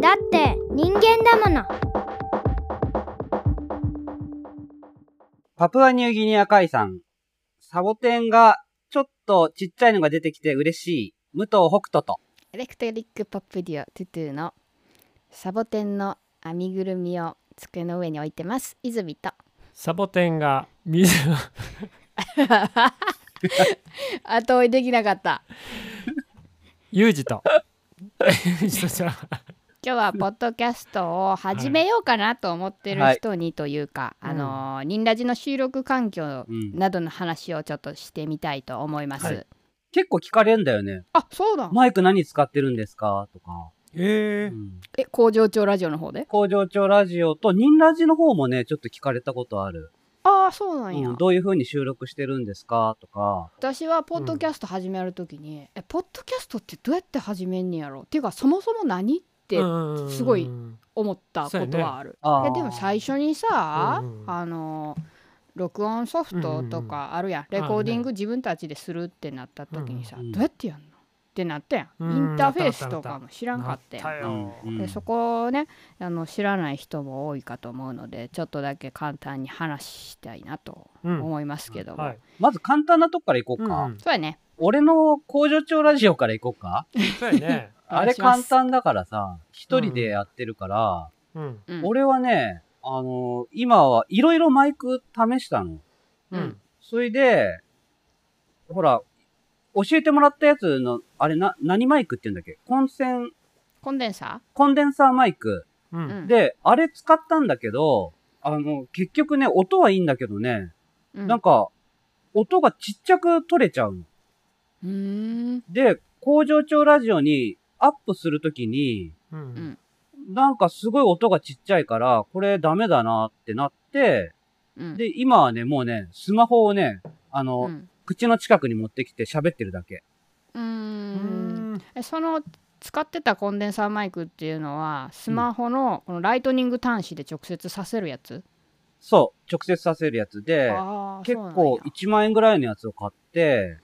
だって人間だものパプアニューギニア海産。サボテンがちょっとちっちゃいのが出てきて嬉しい。武藤北斗と。エレクトリックポップデュオトゥトゥのサボテンの編みぐるみを机の上に置いてます泉とサボテンが水 を後追いできなかった ユージとユージとじゃあ今日はポッドキャストを始めようかなと思ってる人にというか、はいあのーニンラジの収録環境うんなどの話をちょっとしてみたいと思います、はい。結構聞かれんだよね。あそうだ。マイク何使ってるんですかとか。えー。うん。え工場長ラジオの方で？工場長ラジオとニンラジの方もね、ちょっと聞かれたことある。ああそうなんや、うん。どういう風に収録してるんですかとか。私はポッドキャスト始めるときに、えポッドキャストってどうやって始めんねやろ？っていうかそもそも何？ってすごい思ったことはある、あー。えでも最初にさ、うんうんあの録音ソフトとかあるやん、レコーディング自分たちでするってなった時にさ、うんうん。どうやってやんの？ってなったやん、うん。インターフェースとかも知らんかったやん。ようんでそこをねあの知らない人も多いかと思うのでちょっとだけ簡単に話したいなとうん。思いますけども、はい。まず簡単なとこから行こうか。うん。そうやね。俺の工場長ラジオから行こうか。そうやねあれ簡単だからさ、一人でやってるから、うん。うん。俺はね、あの今はいろいろマイク試したの。うん。それで、ほら、教えてもらったやつの、あれな、何マイクって言うんだっけ？コンセン、コンデンサコンデンサーマイク。ううん。んで、あれ使ったんだけど、あの、結局ね、音はいいんだけどね、ー、うん、なんか、音がちっちゃく取れちゃうの。うーん。で、工場長ラジオにアップするときに、ううん。んなんかすごい音がちっちゃいから、これダメだなってなって、うん。で、今はね、もうね、スマホをね、あの、うん。口の近くに持ってきて喋ってるだけ。うーうん。んえその使ってたコンデンサーマイクっていうのはスマホのこのライトニング端子で直接させるやつ、そう、直接させるやつで、結構や1万円ぐらいのやつを買って、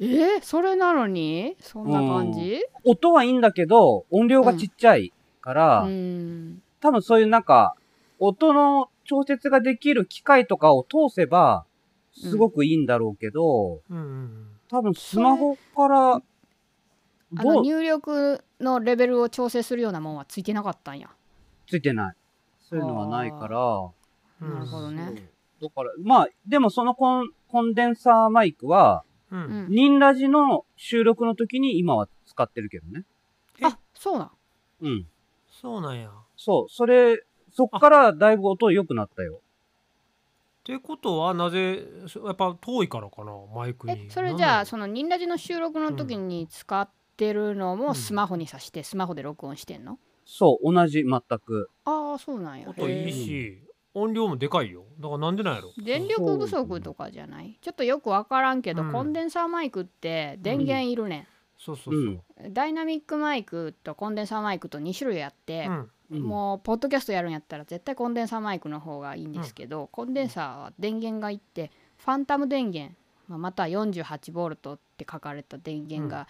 えー、それなのに？そんな感じ？音はいいんだけど、音量がちっちゃいから、うーん。多分そういうなんか、音の調節ができる機械とかを通せば、すごくいいんだろうけど、うん。うん多分スマホから、あの入力のレベルを調整するようなもんはついてなかったんや。ついてない。そういうのはないから、うんなるほどね。だから、まあ、でもそのコンコンデンサーマイクは、ううん。んニンラジの収録の時に今は使ってるけどね。え？あそうなん。うん。そうなんや。っそう。それ、そっからだいぶ音良くなったよ。てことはなぜやっぱ遠いからかなマイクに。えそれじゃあそのニンラジの収録の時に使ってるのうん。もスマホに挿してスマホで録音してんの、そう、同じ、全く。ああそうなんや。音いいし音量もでかいよ。だからなんでなんやろ。電力不足とかじゃない？ちょっとよく分からんけど、うん。コンデンサーマイクって電源いるね、そうそうそう、うん。ダイナミックマイクとコンデンサーマイクと2種類あってう、ん。うん。もうポッドキャストやるんやったら絶対コンデンサーマイクの方がいいんですけど、コンデンサーは電源がいってファンタム電源、まあ、または 48V って書かれた電源が、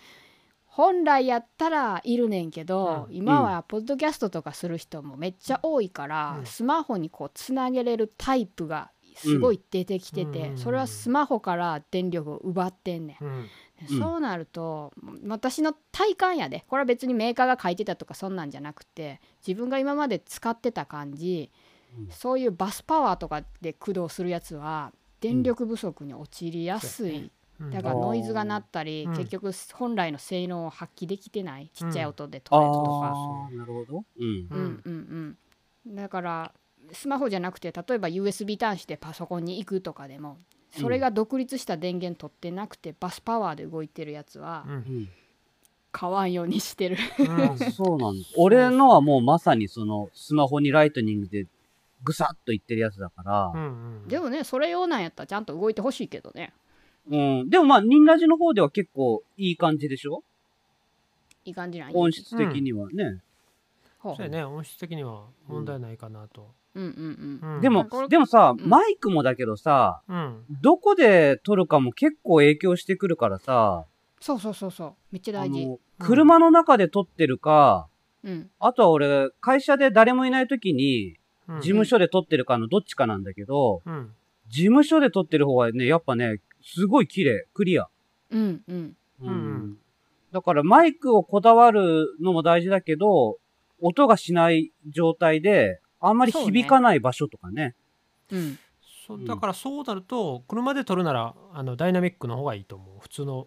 本来やったらいるねんけど、うん。今はポッドキャストとかする人もめっちゃ多いから、うん。スマホにこうつなげれるタイプがすごい出てきてて、うん。それはスマホから電力を奪ってんねん。そうなると私の体感やで。これは別にメーカーが書いてたとかそんなんじゃなくて自分が今まで使ってた感じ、うん。そういうバスパワーとかで駆動するやつは電力不足に陥りやすい、うんだからノイズが鳴ったり、うん。結局本来の性能を発揮できてないちっちゃい音で撮れるとか、ああ、なるほど。うん。うん。うんうんだからスマホじゃなくて例えば USB 端子でパソコンに行くとかでもそれが独立した電源取ってなくてバスパワーで動いてるやつは。買わんようにしてる。うん。そうなんだ。俺のはもうまさにその、スマホにライトニングでぐさっといってるやつだから、うんうん。でもねそれ用なんやったらちゃんと動いてほしいけどねうん。でもまあ、ニンラジの方では結構いい感じでしょ？いい感じなんや。音質的にはね。ほう。そうやね。音質的には問題ないかなと、うんうんうん。うん。でもでもさ、うん。マイクもだけどさ、うん。どこで撮るかも結構影響してくるからさ、そうそうそうそう。めっちゃあ大事。の、車の中で撮ってるか、うん。あとは俺、会社で誰もいない時に、うん。事務所で撮ってるかのどっちかなんだけど、うん。事務所で撮ってる方はね、やっぱね、すごい綺麗、クリア。うんうん。うんだからマイクをこだわるのも大事だけど、音がしない状態で、あんまり響かない場所とかね。うんうん。そうだからそうなると車で撮るならあのダイナミックの方がいいと思う。普通の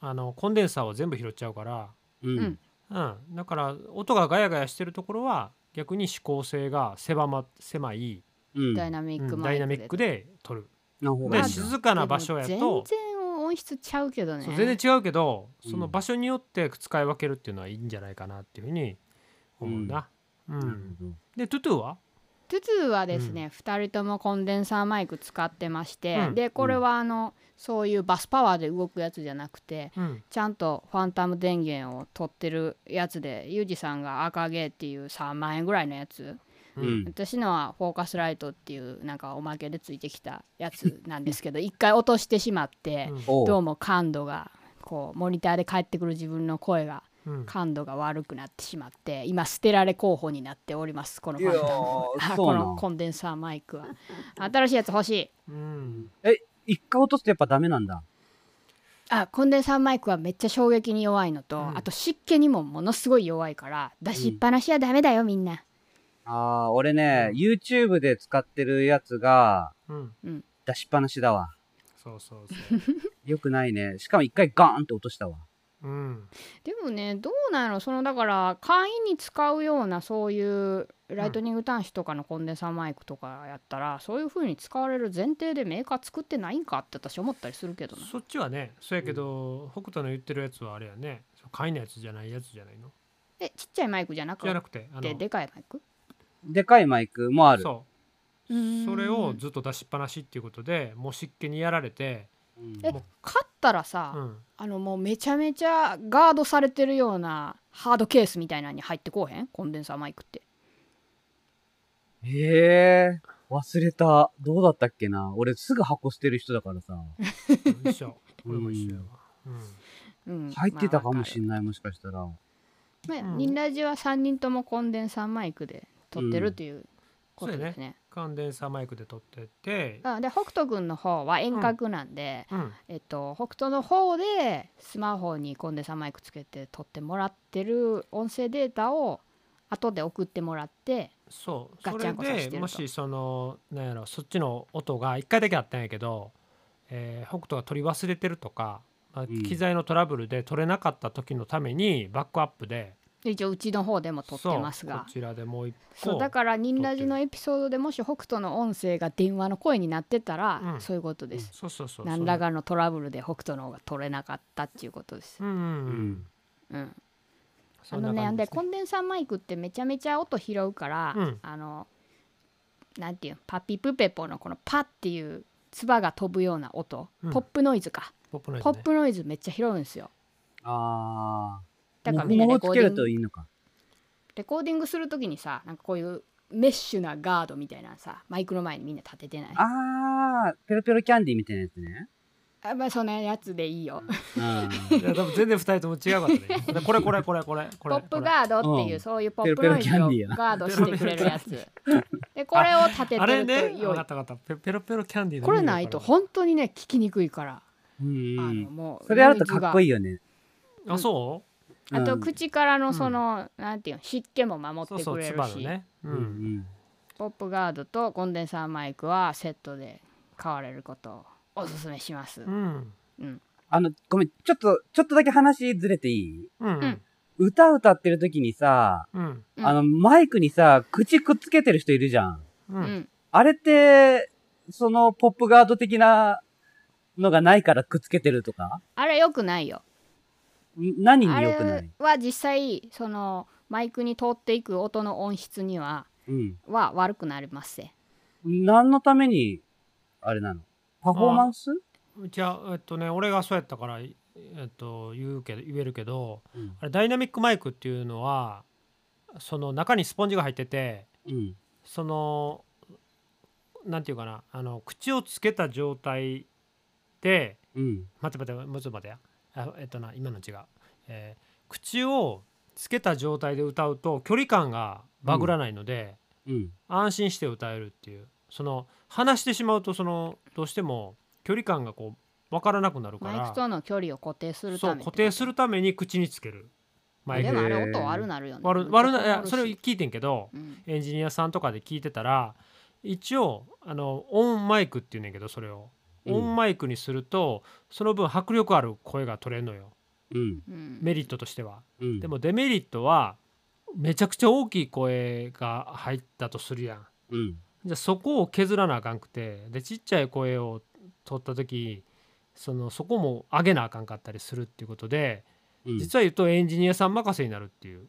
あのコンデンサーを全部拾っちゃうから、うん。うん。うん、だから音がガヤガヤしてるところは逆に指向性が狭,、ま、狭い、うん。ダイナミックうんマイクダイナミックで撮るで。静かな場所やと。全然音質ちゃうけどね。全然違うけどうん。その場所によって使い分けるっていうのはいいんじゃないかなっていうふうに思うな。うん。なるほど。でトゥトゥは？トゥトゥはですね、2人ともコンデンサーマイク使ってまして、うん。でこれはあのそういうバスパワーで動くやつじゃなくてうん。ちゃんとファンタム電源を取ってるやつでユージさんが赤毛っていう3万円ぐらいのやつううんん。私のはフォーカスライトっていうなんかおまけでついてきたやつなんですけど一回落としてしまって、どうも感度がこうモニターで返ってくる自分の声がうん。感度が悪くなってしまって今捨てられ候補になっておりますこのファンタム。このコンデンサーマイクは。新しいやつ欲しい。うん一回落とすとやっぱダメなんだ。あコンデンサーマイクはめっちゃ衝撃に弱いのと、うん。あと湿気にもものすごい弱いから出しっぱなしはダメだよみんなああ、俺ね、YouTube で使ってるやつがうん。出しっぱなしだわ。そうそうそう。よくないね。しかも一回ガーンって落としたわ。うん。でもねどうなのそのだから簡易に使うようなそういうライトニング端子とかのコンデンサーマイクとかやったら、そういう風に使われる前提でメーカー作ってないんかって私思ったりするけどな。そっちはねそうやけど、北斗の言ってるやつはあれやね。買いのやつじゃないやつじゃないの？えちっちゃいマイクじゃなくじゃなくてあのてでかいマイク？でかいマイクもある。そう。それをずっと出しっぱなしっていうことでもう湿気にやられて、うん。え買ったらさ、うん、あのもうめちゃめちゃガードされてるようなハードケースみたいなのに入ってこうへん？コンデンサーマイクって。へえ、忘れた。どうだったっけな？俺すぐ箱捨てる人だからさ。一緒。これも一緒やわ、うん。うん。入ってたかもしれんない、もしかしたら。まあうん。ニンラジは3人ともコンデンサーマイクで撮ってるということですね。コンデンサーマイクで撮ってて、あで北斗君の方は遠隔なんで、うん、えっと、北斗の方でスマホにコンデンサーマイクつけて撮ってもらってる音声データを後で送ってもらってそう。ガッチャそれンコさせてると。でもしそのなんやろそっちの音が1回だけあったんやけど、えー北斗が取り忘れてるとか、機材のトラブルで取れなかった時のためにバックアップでで一応うちの方でも撮ってますが。そうこちらでもう一個そうだからニンラジのエピソードでもし北斗の音声が電話の声になってたら、うん。そういうことです。そうそうそう何らかのトラブルで北斗の方が取れなかったっていうことです。うんうんうん。うん、そんなあのねでコンデンサーマイクってめちゃめちゃ音拾うから、うん。あのなんていうのパピプペポのこのパっていう唾が飛ぶような音、うん。ポップノイズか、ポップノイズね。ポップノイズめっちゃ拾うんですよ。あだからあ。みんなレコーディング。といいのか。レコーディングする時にさなんかこういうメッシュなガードみたいなのさマイクの前にみんな立ててない？ああ、ペロペロキャンディーみたいなやつね。あまあそんなやつでいいよ。うん。いや多分全然二人とも違うかったね。これこれこれこれこポれップガードっていううん。そういうポップノイズをキャンディーやなガードしてくれるやつ。でこれを立てあれてるとい。分かった分かった。ペペロペロキャンディーのこれないと本当にね聞きにくいから、うんあのもうそれやるとかっこいいいいよね。あそあとう？ん口からのその、なんていうの湿気も守ってうそうそうくれるし、つばのね。ううんん。ポップガードとコンデンサーマイクはセットで買われることをおすすめします、うん。あの、ごめん、ちょっと、ちょっとだけ話ずれていい？うん。うん歌歌ってる時にさ、うん。うん。あの、マイクにさ、口くっつけてる人いるじゃん。ううん。んあれって、その、ポップガード的なのがないからくっつけてるとか？あれよくないよ。ん何あに良くない？れは実際そのマイクに通っていく音の音質にはうん。は悪くなりますせ何のために、あれなの？パフォーマンス？じゃあえっとね俺がそうやったからえっと言うけど言えるけどうん。あれダイナミックマイクっていうのはその中にスポンジが入っててうん。そのなんていうかなあの口をつけた状態でうん。待って待ってもうちょっと待ってやあえっとな今の違う、えー口をつけた状態で歌うと距離感がバグらないので、うん。安心して歌えるっていう。その話してしまうとそのどうしても距離感がこう分からなくなるかマイクらとの距離を固定するそうため固定するために口につける。マイク。でもあれ音悪なるよね。悪悪ないやそれ聞いてんけどうん。エンジニアさんとかで聞いてたら一応あのオンマイクっていうねんけどそれを。うんオンマイクにするとその分迫力ある声が取れるのようん。うんメリットとしては。うん。でもデメリットはめちゃくちゃ大きい声が入ったとするやん。うん。じゃあそこを削らなあかんくてでちっちゃい声を取った時そのそこも上げなあかんかったりするっていうことで、うん。実は言うとエンジニアさん任せになるっていう。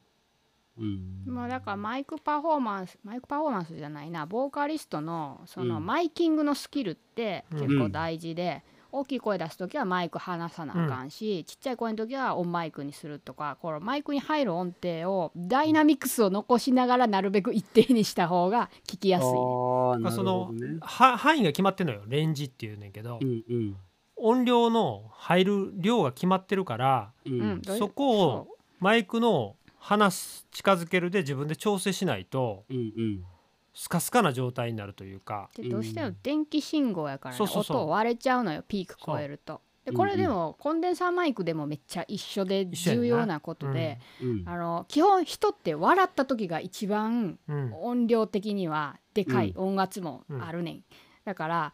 うん。まあだからマイクパフォーマンスマイクパフォーマンスじゃないな。ボーカリストのそのうん。マイキングのスキルってうん。結構大事で、大きい声出す時はマイク離さなあかんし、ちっちゃい声の時はオンマイクにするとかこのマイクに入る音程をダイナミクスを残しながらなるべく一定にした方が聞きやすい。ね、その範囲が決まってんのよレンジっていうねんけど、うんうん。音量の入る量が決まってるからううん。ん。そこをマイクの離す近づけるで自分で調整しないとうんうん。スカスカな状態になるというか。でどうしても電気信号やから、ねそうそうそう。音割れちゃうのよピーク超えると。でこれでもコンデンサーマイクでもめっちゃ一緒で重要なことで、うん。あの基本人って笑った時が一番うん。音量的にはでかい音圧もあるねん、だから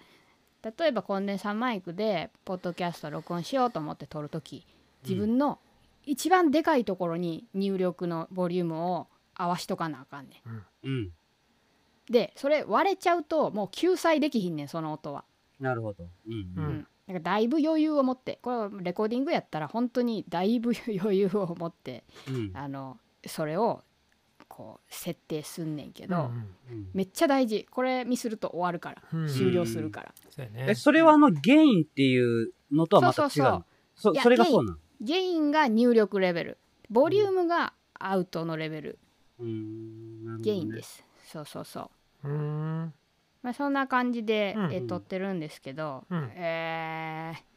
例えばコンデンサーマイクでポッドキャスト録音しようと思って撮る時自分の一番でかいところに入力のボリュームを合わしとかなあかんねうん。ん。でそれ割れちゃうともう救済できひんねんその音は、なるほど。うん。ううん。うんだからだいぶ余裕を持って。これレコーディングやったら本当にだいぶ余裕を持ってうん。あのそれをこう設定すんねんけど、うんうん。めっちゃ大事。これミスると終わるから、うん。終了するから。そうやね。え、それはあの、ゲインっていうのとはまた違うそうそうのそいやそれがそうなの？ゲインが入力レベル。ボリュームがアウトのレベル、うーん。ゲインで。す。そうそうそう。うーん。まあそんな感じで、うん。え撮ってるんですけど、うん。えー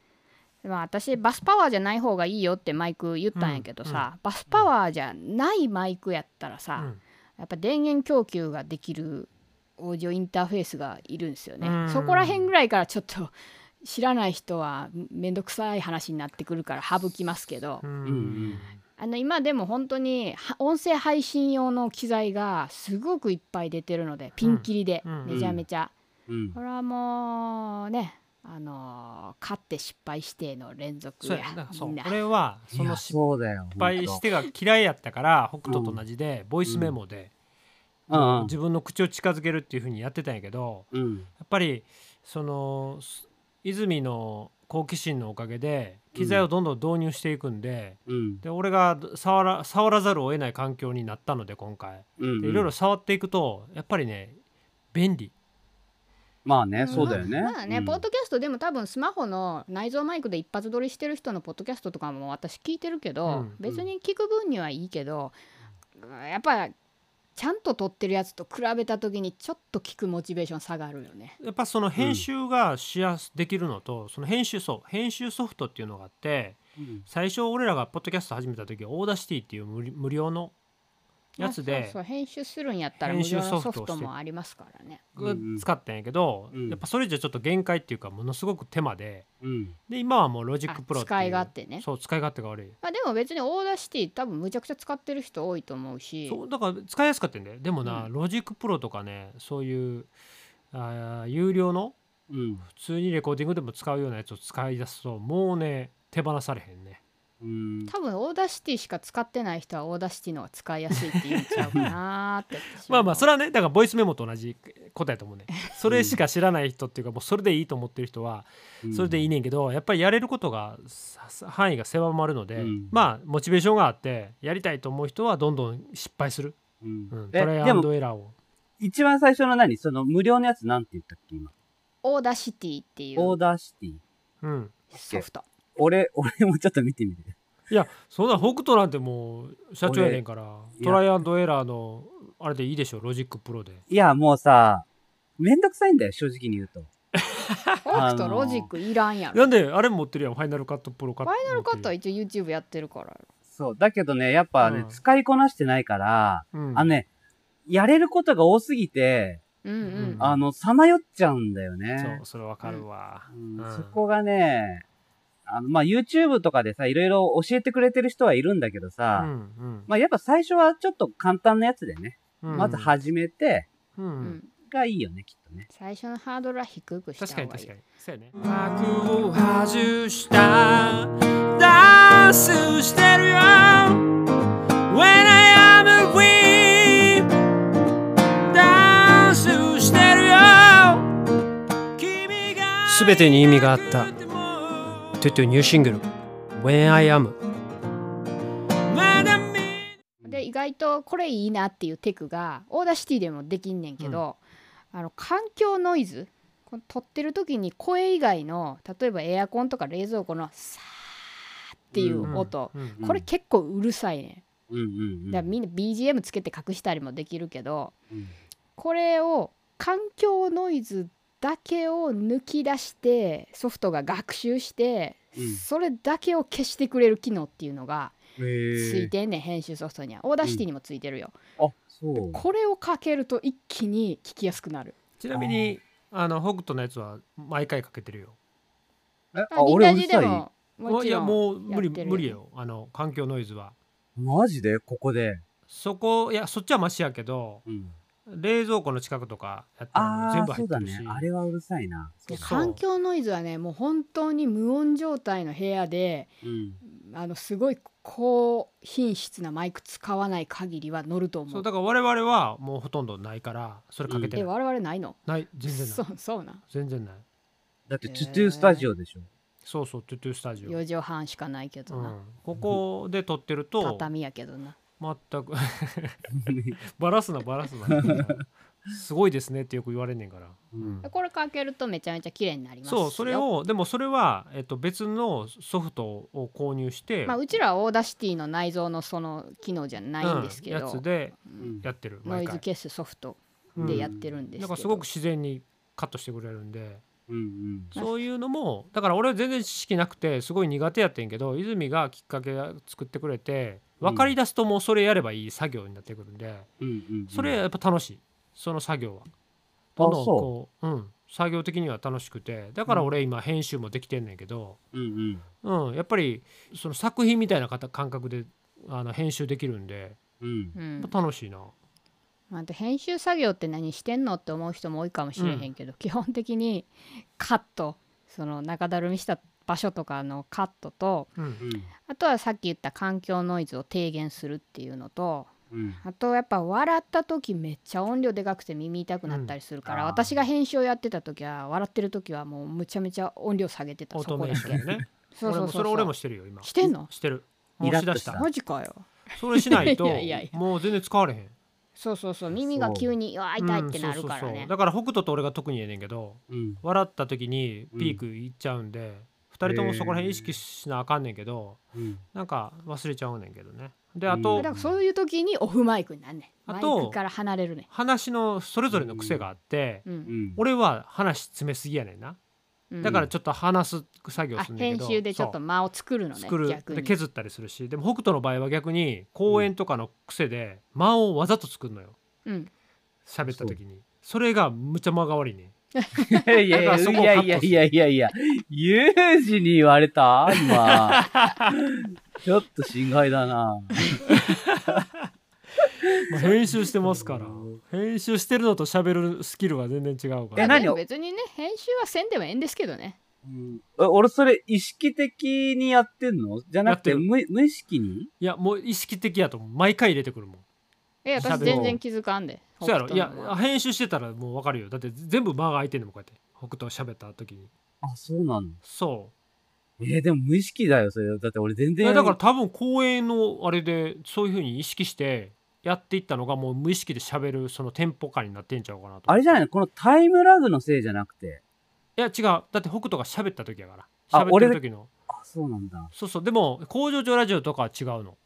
まあ私バスパワーじゃない方がいいよってマイク言ったんやけどさ、バスパワーじゃないマイクやったらさ、うん。やっぱ電源供給ができるオーディオインターフェースがいるんですよね、うん。そこら辺ぐらいからちょっと知らない人はめんどくさい話になってくるから省きますけど、うん。うんうん。あの今でも本当には音声配信用の機材がすごくいっぱい出てるのでピンキリでうん。めちゃめちゃ、うん。これはもうねあのー勝って失敗しての連続や。そうみんな。俺はその失。敗してが嫌いやったから北斗と同じでボイスメモでうん。うん。自分の口を近づけるっていう風にやってたんやけどうん。やっぱりそのす泉の好奇心のおかげで機材をどんどん導入していくんで,、うん。で俺が触ら触らざるを得ない環境になったので今回うん。でいろいろ触っていくとやっぱりね便利まあね、そうだよね。まあね、うんポッドキャストでも多分スマホの内蔵マイクで一発撮りしてる人のポッドキャストとかも私聞いてるけど、うん別に聞く分にはいいけど、やっぱちゃんと撮ってるやつと比べた時にちょっと聞くモチベーション下がるよね。やっぱその編集がしやすできるのとその編集そう編集ソフトっていうのがあってうん最初俺らがポッドキャスト始めた時 Audacity っていう無料のやつまあでそうそう編集するんやったら編集無料のソフトもありますからね。使ったんやけど、うん。やっぱそれじゃちょっと限界っていうかものすごく手間でうん。で今はもう Logic Pro っていうあ使い勝手ね。そう使い勝手が悪い。まあ、でも別に Audacity 多分むちゃくちゃ使ってる人多いと思うし。そうだから使いやすかったんだよ。でもな、う Logic Pro とかねそういうあー有料のうん。普通にレコーディングでも使うようなやつを使い出すともうね手放されへんね。うん。多分 Audacity しか使ってない人は Audacity の方が使いやすいって言っちゃうかなーってまあまあそれはねだからボイスメモと同じことやと思うね。それしか知らない人っていうかもうそれでいいと思ってる人はそれでいいねんけどやっぱりやれることが範囲が狭まるので、うん。まあモチベーションがあってやりたいと思う人はどんどん失敗する、うん。うん、えでもトライアンドエラーを。一番最初の何？その無料のやつなんて言ったっけ今？ Audacityっていう Audacity。うん。ソフト。俺、俺もちょっと見てみる。いやそんな北斗なんてもう社長やねんから俺トライアンドエラーのあれでいいでしょ Logic Pro で。いや、もうさ、めんどくさいんだよ、正直に言うと。オークとロジックいらんやろ。なんであれ持ってるやんファイナルカットプロカットファイナルカットは一応 YouTube やってるからそう。だけどね、やっぱね、うん。使いこなしてないから、うん。あのね、やれることが多すぎて、うん。うん。あの、さまよっちゃうんだよね。そうそれわかるわ、うん。うん。そこがね、あの、まあ、YouTube とかでさ、いろいろ教えてくれてる人はいるんだけどうさ、んうん。まあ、やっぱ最初はちょっと簡単なやつでね、うん。まず始めて、ううん。んがいいよね、きっとね。最初のハードルは低くした方がいい。確かに確かに。そうやね。幕を外したダンスしてるよ。When I am free ダンスしてるよ。すべてに意味があったトゥトゥニューシングル。When I am で意外とこれいいなっていうテクが Audacity でもできんねんけど、あの環境ノイズこの撮ってる時に声以外の例えばエアコンとか冷蔵庫のサーっていう音、うんうん。これ結構うるさいねうんうんうん。だからみんな BGM つけて隠したりもできるけどうん。これを環境ノイズだけを抜き出してソフトが学習して、うん。それだけを消してくれる機能っていうのがついてんねん編集ソフトには。 Audacity にもついてるよ、あ、そう。これをかけると一気に聞きやすくなる。ちなみにあの北斗のやつは毎回かけてるよ。え、あ、俺うるさい？もいやもう無理無理よ。あの環境ノイズは。マジで？ここで。そこいやそっちはマシやけどうん。冷蔵庫の近くとかやったら全部入そうだってるし。ね。あれはうるさいな。環境ノイズはねもう本当に無音状態の部屋でうん。あのすごい高品質なマイク使わない限りは乗ると思そううだから我々はもうほとんどないからそれかけてない、え我々ないの？ない。全然ない。そうそうなん全然ない。だって、トゥトゥスタジオでしょ。そうそうトゥトゥスタジオ、4畳半しかないけどな、うん、ここで撮ってると畳やけどな全く。バラすなバラすな。すごいですねってよく言われんねんから、うん。これかけるとめちゃめちゃ綺麗になりますよ。そうそれをでもそれは、えっと、別のソフトを購入して、まあうちらは Audacity の内蔵のその機能じゃないんですけど、うんやつでうん。やってる毎回。ノイズ消すソフトでやってるんですけど、だからすごく自然にカットしてくれるんでうんうん。そういうのもだから俺は全然知識なくてすごい苦手やってんけど泉がきっかけ作ってくれて分かりだすともうそれやればいい作業になってくるんで、うんうん。それやっぱ楽しいその作業は。どんどんこううん、作業的には楽しくてだから俺今編集もできてんねんけど、うんうん。うん、やっぱりその作品みたいな方感覚であの編集できるんでうん。楽しいな。あと編集作業って何してんのって思う人も多いかもしれへんけど、基本的にカット。その中だるみした場所とかのカットとうんうん。あとはさっき言った環境ノイズを低減するっていうのとうん。あとやっぱ笑った時めっちゃ音量でかくて耳痛くなったりするから、うん。私が編集をやってた時は笑ってる時はもうむちゃめちゃ音量下げてたそこだけ。ね。そうそうそうそれ俺もしてるよ今。してんの？してる。もイラッとした？たマジかよ。それしないと いやいやいや。もう全然使われへんそうそうそう。耳が急に「うわ痛い」ってなるからね。うだから北斗と俺が特にええねんけどうん。笑った時にピークいっちゃうんで、二人ともそこら辺意識しなあかんねんけどうん。なんか忘れちゃうねんけどね。であと、うん。そういう時にオフマイクになんねん。マイあとクから離れるね話のそれぞれの癖があって、ん、ううん。ん。俺は話詰めすぎやねんな。うんだからちょっと話す作業あするんだけど。編集でちょっと間を作るのね作る。逆に。で削ったりするし。でも北斗の場合は逆に公演とかの癖で間をわざと作るのよ。うん。喋った時に。それがむちゃ間が悪いね。いやいやいやいやいやいや、ユージに言われた？今。ちょっと心外だな。まあ編集してますから。編集してるのと喋るスキルは全然違うから。え何別にね編集はせんでもええんですけどね。うん。え俺それ意識的にやってんの？じゃなくて無無意識に？いやもう意識的やと思う。毎回入れてくるもん。え私全然気づかんで。そうやろ。いや編集してたらもう分かるよ。だって全部間が空いてんのもんこうやって。北斗喋った時に。あ、そうなの？そえーでも無意識だよ、それ。だって俺全然。だから多分公演のあれでそういうふうに意識してやっていったのがもう無意識で喋るそのテンポ感になってんちゃうかなと。あれじゃないの？このタイムラグのせいじゃなくて。いや違う。だって北斗が喋った時やから。あ喋ってる時の。あ、そうなんだ。そうそう。でも工場上ラジオとかは違うの。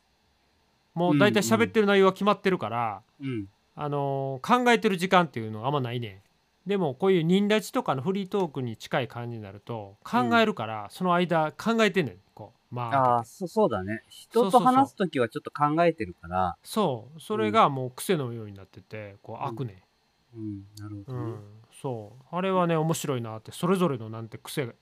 もう大体喋ってる内容は決まってるから、うん。あのー考えてる時間っていうのはあんまないねん。でもこういう忍立ちとかのフリートークに近い感じになると考えるから、その間考えてんねん構まあああ、そそうだね。人と話すときはちょっと考えてるから。そう。それがもう癖のようになっててこう開くねうん、なるほどね。うん、そう。あれはね面白いなってそれぞれのなんて癖が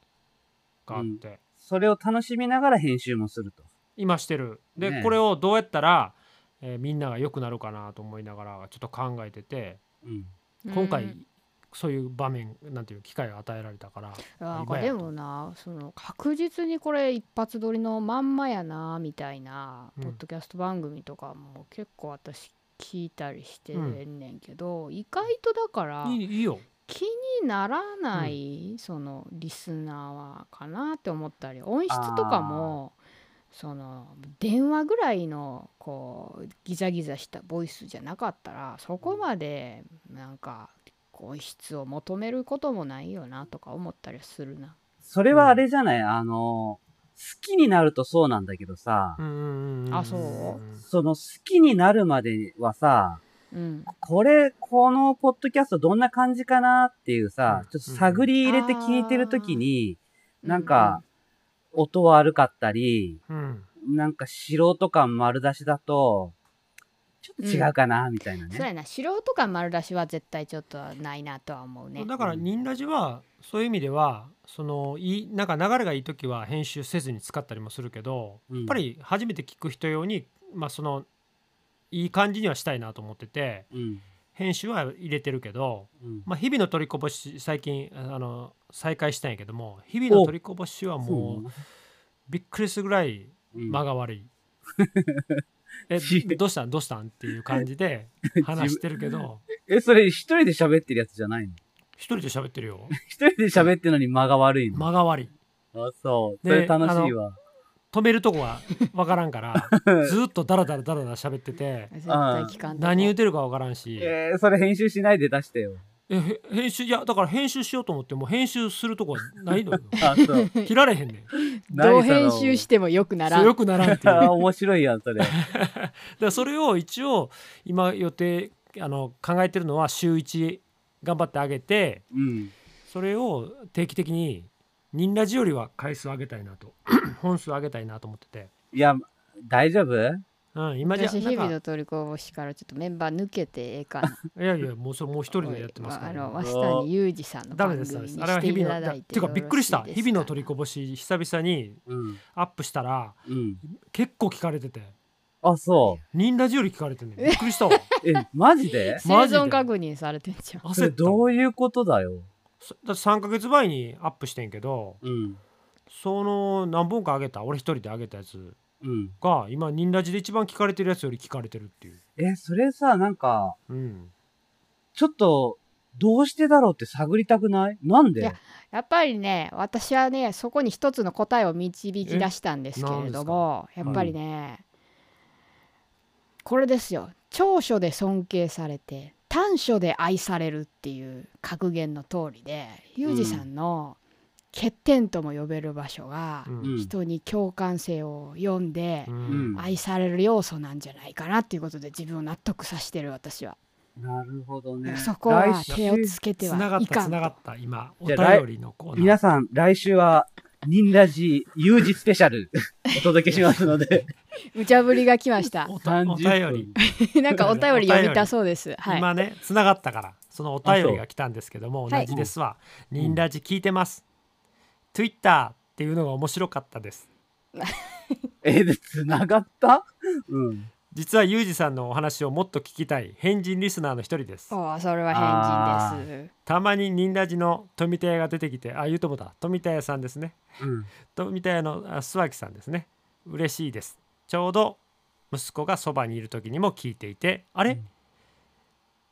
あって、それを楽しみながら編集もすると。今してる。で、ねえ。これをどうやったら、えーみんなが良くなるかなと思いながらちょっと考えてて。うん。今回、うんそういう場面なんていう機会が与えられたからなんかでもなその確実にこれ一発撮りのまんまやなみたいなうん。ポッドキャスト番組とかも結構私聞いたりしてんねんけど、意外とだからいいいいよ。気にならない、そのリスナーはかなって思ったり音質とかもその電話ぐらいのこうギザギザしたボイスじゃなかったらそこまでなんか音質を求めることもないよなとか思ったりするな。それはあれじゃない、あの、好きになるとそうなんだけどさ、うんうんうんあそう？その好きになるまではさ、うん、これ、このポッドキャストどんな感じかなっていうさ、うん。ちょっと探り入れて聞いてるときに、うん。なんか、音悪かったり、うん。なんか素人感丸出しだと、ちょっと違うかな、みたいなね。そうやな素人感丸出しは絶対ちょっとないなとは思うね。だからニンラジはそういう意味ではそのいいなんか流れがいい時は編集せずに使ったりもするけど、うんやっぱり初めて聞く人用にまあそのいい感じにはしたいなと思っててうん。編集は入れてるけど、うん。まあ、日々の取りこぼし最近あの再開したんやけども日々の取りこぼしはもうびっくりするぐらいうん間が悪い。え しどうしたん？どうしたん？っていう感じで 話してるけど。え、それ一人で喋ってるやつじゃないの？一人で喋ってるよ。一人で喋ってるのに間が悪いの？間が悪い。あ、そう。そでれ楽しいわ。止めるとこがわからんからずっとダラダラダラダラ喋ってて何言うてるかわからんし。えー、それ編集しないで出してよ。えへ編集いやだから編集しようと思っても編集するとこはないのよ。あ、そう。切られへんねん。どう編集してもよくならん。そうよくならんっていうあ面白いやん、それ。だそれを一応今予定あの考えてるのは週1頑張ってあげてうん。それを定期的にニンラジよりは回数上げたいなと。本数上げたいなと思ってて、いや、大丈夫？うん、今じゃ私日々なんかの取りこぼしからちょっとメンバー抜けてええかな。いやいやもうそれもう一人でやってますから、あの増谷裕二さんのダメ番ですダメですあ組にしていれは日々のただいてだていうか？びっくりした日々の取りこぼし久々にうん。アップしたらうん。結構聞かれててあ、そニンラジより聞かれてんねんびっくりしたわう。え、マジで？生存確認されてんじゃん。それどういうことだよ？そだって3ヶ月前にアップしてんけどうん。その何本か上げた俺一人で上げたやつうん。が今ニンラジで一番聞かれてるやつより聞かれてるっていう、え、それさ、なんか、うん、ちょっと、どうしてだろうって探りたくない？なんで？いややっぱりね私はねそこに一つの答えを導き出したんですけれどもやっぱりね、これですよ。長所で尊敬されて短所で愛されるっていう格言の通りでユージさんの欠点とも呼べる場所が人に共感性を読んで愛される要素なんじゃないかなっていうことで自分を納得させてる私は、なるほどね。そこは手をつけてつながっはいかんたつながった今お便りのコーナー。皆さん、来週は、ニンラジ、有事スペシャル、お届けしますので、無茶ぶりが来ました。おたお30便分。り。なんかお便り読みたそうです。はい。今ねつながったからそのお便りが来たんですけどもはい。同じですわ、ニンラジ聞いてます、Twitter っていうのが面白かったです。え、で、繋がった？うん。実はユージさんのお話をもっと聞きたい変人リスナーの一人です。おーそれは変人です。たまにニンラジの富田屋が出てきてあ言うともだ富田屋さんですね。うん。富田屋のあ諏訪木さんですね。嬉しいです。ちょうど息子がそばにいる時にも聞いていてあれ、うん。っ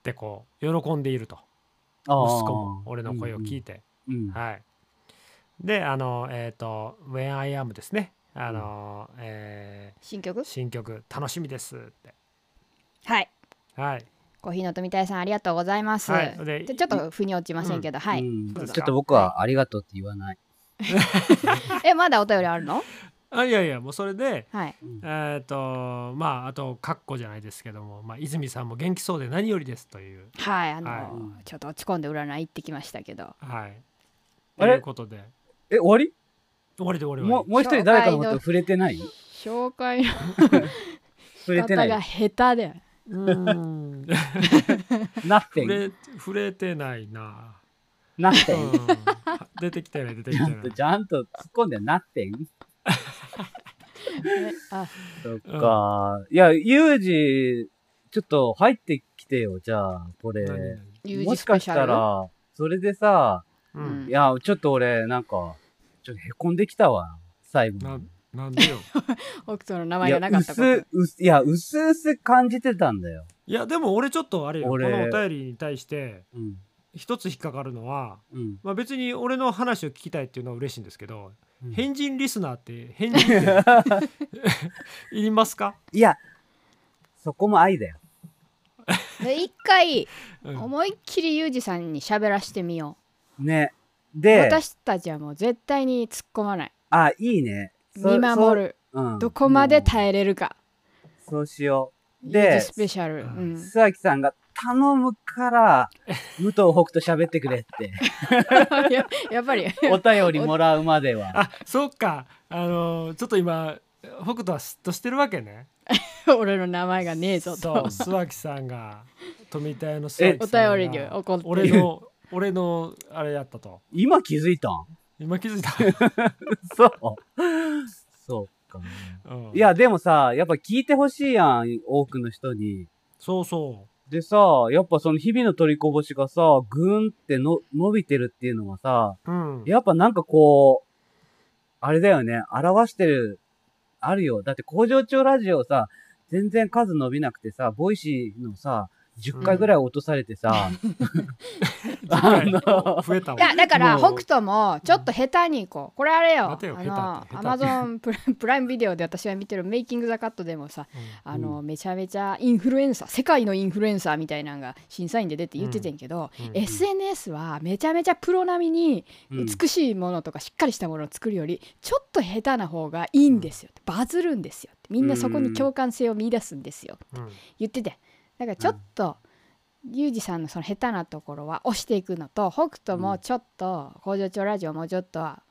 てこう喜んでいると。息子も俺の声を聞いて、うん。はいであのえっ、と「When I Am」ですね。あの、え新曲？ー新曲楽しみですって。はい。はい。コーヒーの富田屋さんありがとうございます。はい。ででちょっと腑に落ちませんけど、はい。うん。どうぞ。ちょっと僕はありがとうって言わない。えまだお便りあるの？あいやいやもうそれではい。えっ、とまああとカッコじゃないですけども、まあ、泉さんも元気そうで何よりですという。はいあの、はちょっと落ち込んで占い行ってきましたけど。はい。ということでえ、終わり？終わりで終わりもう、終もう一人誰かのこと触れてない？紹介の 触れてなが下手でわりうーん。なってん。触れ触れてないな、なってうん。ん、出てきてない出てきてないちゃんと、ちゃんと突っ込んでなってあ。そっか。いや、ユージ、ちょっと入ってきてよ、じゃあ、これ。何々ユージもしかしたら、それでさ、ううんいや、ちょっと俺、なんか、ちょっとへこんできたわ、最後なに。なんでよ 北斗の名前がなかったこと薄薄いや、薄々感じてたんだよ。いやでも俺ちょっとあれよこ俺のお便りに対してうん。一つ引っかかるのは、うん。まあ、別に俺の話を聞きたいっていうのは嬉しいんですけど、うん変人リスナーって変人って いりますか、いや、そこも愛だよ。で一回うん思いっきりユージさんに喋らしてみよね。うで、私たちはもう絶対に突っ込まないあ、いいね。そ見守。るそうん。どこまでえ耐えれるかそうしよう。でジスペシャル、うん、須崎さんが頼むから、武藤北と喋ってくれって。ややっぱりお便りもらうまでは。あそうかあのーちょっと今北斗は嫉妬してるわけね 俺の名前がねえぞそうと諏訪木さんが富田屋の諏お訪木さんが便りに怒って俺の俺のあれやったと今気づいたん？今気づいた、そう。そうか。うんいや、でもさ、やっぱ聞いてほしいやん、多くの人に。そうそでさ、やっぱその日々の取りこぼしがさ、ぐーんっての伸びてるっていうのはさ、ううんやっぱなんかこう、あれだよね、表してる、あるよ。だって工場長ラジオさ、全然数伸びなくてさ、 Voicy のさ、10回ぐらい落とされてさ、あの増えたもんいやだから北斗もちょっと下手にいこう。これあれよ。あのアマゾンプラプライムビデオで私が見てる「メイキング・ザ・カット」でもさあの、めちゃめちゃインフルエンサー世界のインフルエンサーみたいなのが審査員で出て言っててんけど、SNS はめちゃめちゃプロ並みにうん美しいものとかしっかりしたものを作るよりちょっと下手な方がいいんですよバズるんですよみんなそこに共感性を見出すんですようん。言ってて。だからちょっと、ユージさんのその下手なところは押していくのと北斗もちょっと工場長ラジオもうちょっとは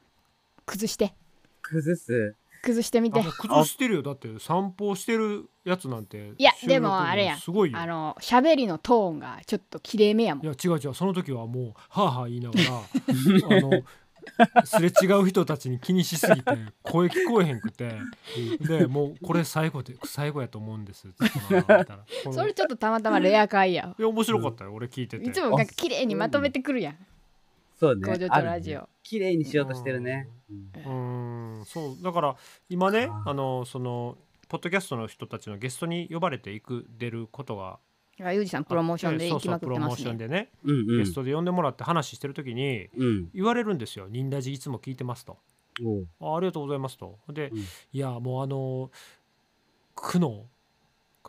崩して。崩す？崩してみて。崩してるよ。だって散歩してるやつなんていやでもあれやん。すごいよ。あの喋りのトーンがちょっときれいめやもん。いや違う違う。その時はもうはあはあ言いながら あのすれ違う人たちに気にしすぎて声聞こえへんくて。でもうこれ最後で最後やと思うんです。って言ったら。このそれちょっとたまたまレア回や。わいや面白かったよ、俺聞いてて。いつもなんか綺麗にまとめてくるやん。そうね。工場長ラジオ。綺麗にしようとしてるね。うん。うーん。そう。だから今ねあのそのポッドキャストの人たちのゲストに呼ばれていく出ることがだからユージさんプロモーションで行きまくってまそうそうプロモーすねションでね、うんうん。ゲストで呼んでもらって話してる時にうん。言われるんですよ「忍ラジいつも聞いてます」と。あありがとうございますと。で、うん。いやもうあの苦悩、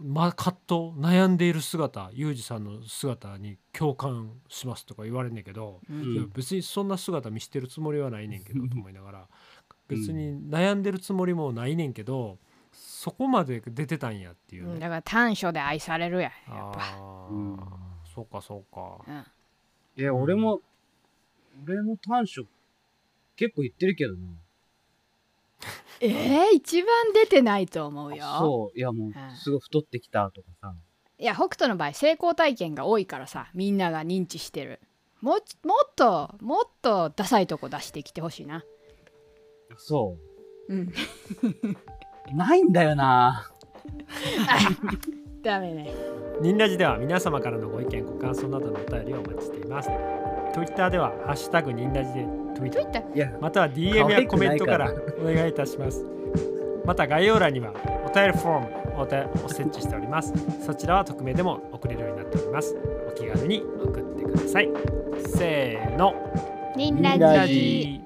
ま、葛藤悩んでいる姿ユージさんの姿に共感しますとか言われんねんけど、うん。別にそんな姿見してるつもりはないねんけどと思いながら。別に悩んでるつもりもないねんけどそこまで出てたんやっていうね。うんだから短所で愛されるやんやっぱうんそうかそうか。うんいや、俺も、俺も短所、結構言ってるけどな。えー、一番出てないと思うよそう。いや、もううん、すごい太ってきたとかさ。いや北斗の場合成功体験が多いからさみんなが認知してるももっともっとダサいとこ出してきてほしいなそうんう。ないんだよな。ダメねニンラジでは皆様からのご意見ご感想などのお便りをお待ちしています。Twitter では「ハッシュタグニンラジ」でツイートといったいや、または DM やコメントからお願いいたします。また概要欄にはお便りフォームをお便を設置しております。そちらは匿名でも送れるようになっております。お気軽に送ってください。せーの。ニンンラジ